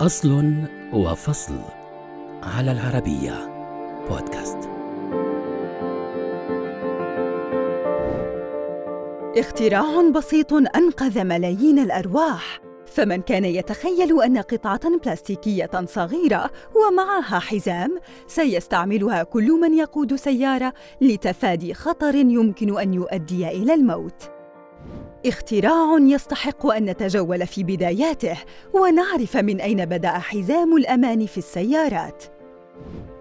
أصل وفصل على العربية بودكاست. اختراع بسيط أنقذ ملايين الأرواح. فمن كان يتخيل أن قطعة بلاستيكية صغيرة ومعها حزام سيستعملها كل من يقود سيارة لتفادي خطر يمكن أن يؤدي إلى الموت. اختراع يستحق أن نتجول في بداياته ونعرف من أين بدأ حزام الأمان في السيارات.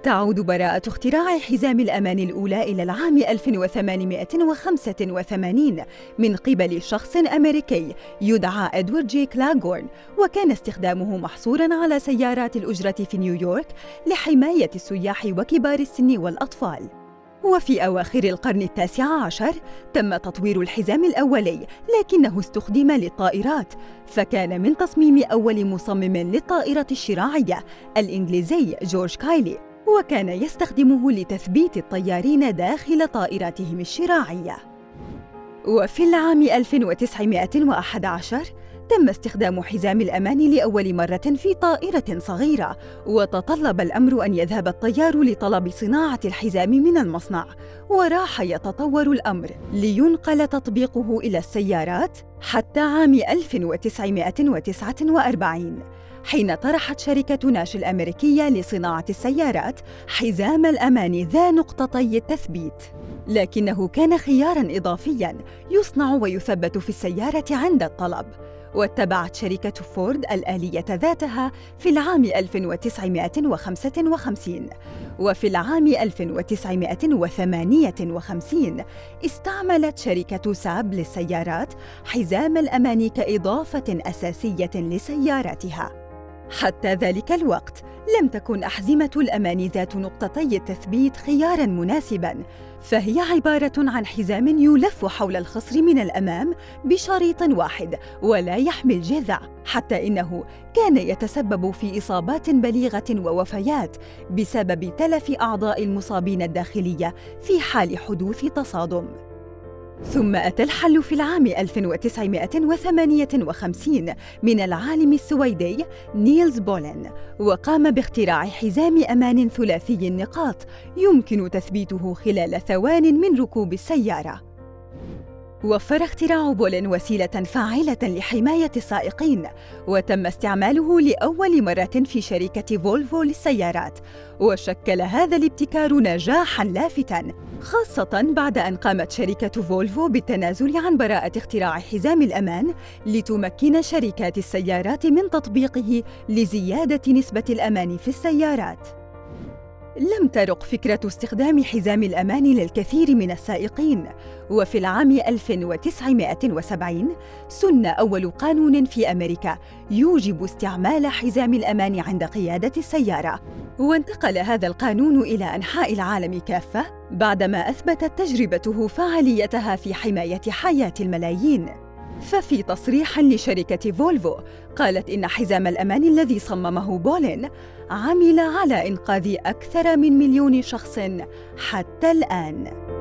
تعود براءة اختراع حزام الأمان الأولى إلى العام 1885 من قبل شخص أمريكي يدعى إدوارد جي كلاغورن وكان استخدامه محصوراً على سيارات الأجرة في نيويورك لحماية السياح وكبار السن والأطفال. وفي أواخر القرن التاسع عشر تم تطوير الحزام الأولي لكنه استخدم للطائرات فكان من تصميم أول مصمم للطائرة الشراعية الإنجليزي جورج كايلي وكان يستخدمه لتثبيت الطيارين داخل طائراتهم الشراعية. وفي العام 1911 تم استخدام حزام الأمان لأول مرة في طائرة صغيرة، وتطلب الأمر أن يذهب الطيار لطلب صناعة الحزام من المصنع، وراح يتطور الأمر لينقل تطبيقه إلى السيارات حتى عام 1949 حين طرحت شركة ناش الأمريكية لصناعة السيارات حزام الأمان ذا نقطتي التثبيت. لكنه كان خياراً إضافياً يصنع ويثبت في السيارة عند الطلب. واتبعت شركة فورد الآلية ذاتها في العام 1955 وفي العام 1958 استعملت شركة ساب للسيارات حزام الأمان كإضافة أساسية لسياراتها. حتى ذلك الوقت لم تكن أحزمة الأمان ذات نقطتي التثبيت خياراً مناسباً، فهي عبارة عن حزام يلف حول الخصر من الأمام بشريط واحد ولا يحمل جذع، حتى إنه كان يتسبب في إصابات بليغة ووفيات بسبب تلف أعضاء المصابين الداخلية في حال حدوث تصادم. ثم أتى الحل في العام 1958 من العالم السويدي نيلز بولن وقام باختراع حزام أمان ثلاثي النقاط يمكن تثبيته خلال ثوان من ركوب السيارة. وفر اختراع بولن وسيلة فاعلة لحماية السائقين، وتم استعماله لأول مرة في شركة فولفو للسيارات، وشكل هذا الابتكار نجاحاً لافتا، خاصة بعد أن قامت شركة فولفو بالتنازل عن براءة اختراع حزام الأمان لتمكن شركات السيارات من تطبيقه لزيادة نسبة الأمان في السيارات. لم ترق فكرة استخدام حزام الأمان للكثير من السائقين، وفي العام 1970 سن أول قانون في أمريكا يوجب استعمال حزام الأمان عند قيادة السيارة، وانتقل هذا القانون إلى أنحاء العالم كافة بعدما أثبتت تجربته فعاليتها في حماية حياة الملايين. ففي تصريح لشركة فولفو قالت إن حزام الأمان الذي صممه بولين عمل على إنقاذ أكثر من مليون شخص حتى الآن.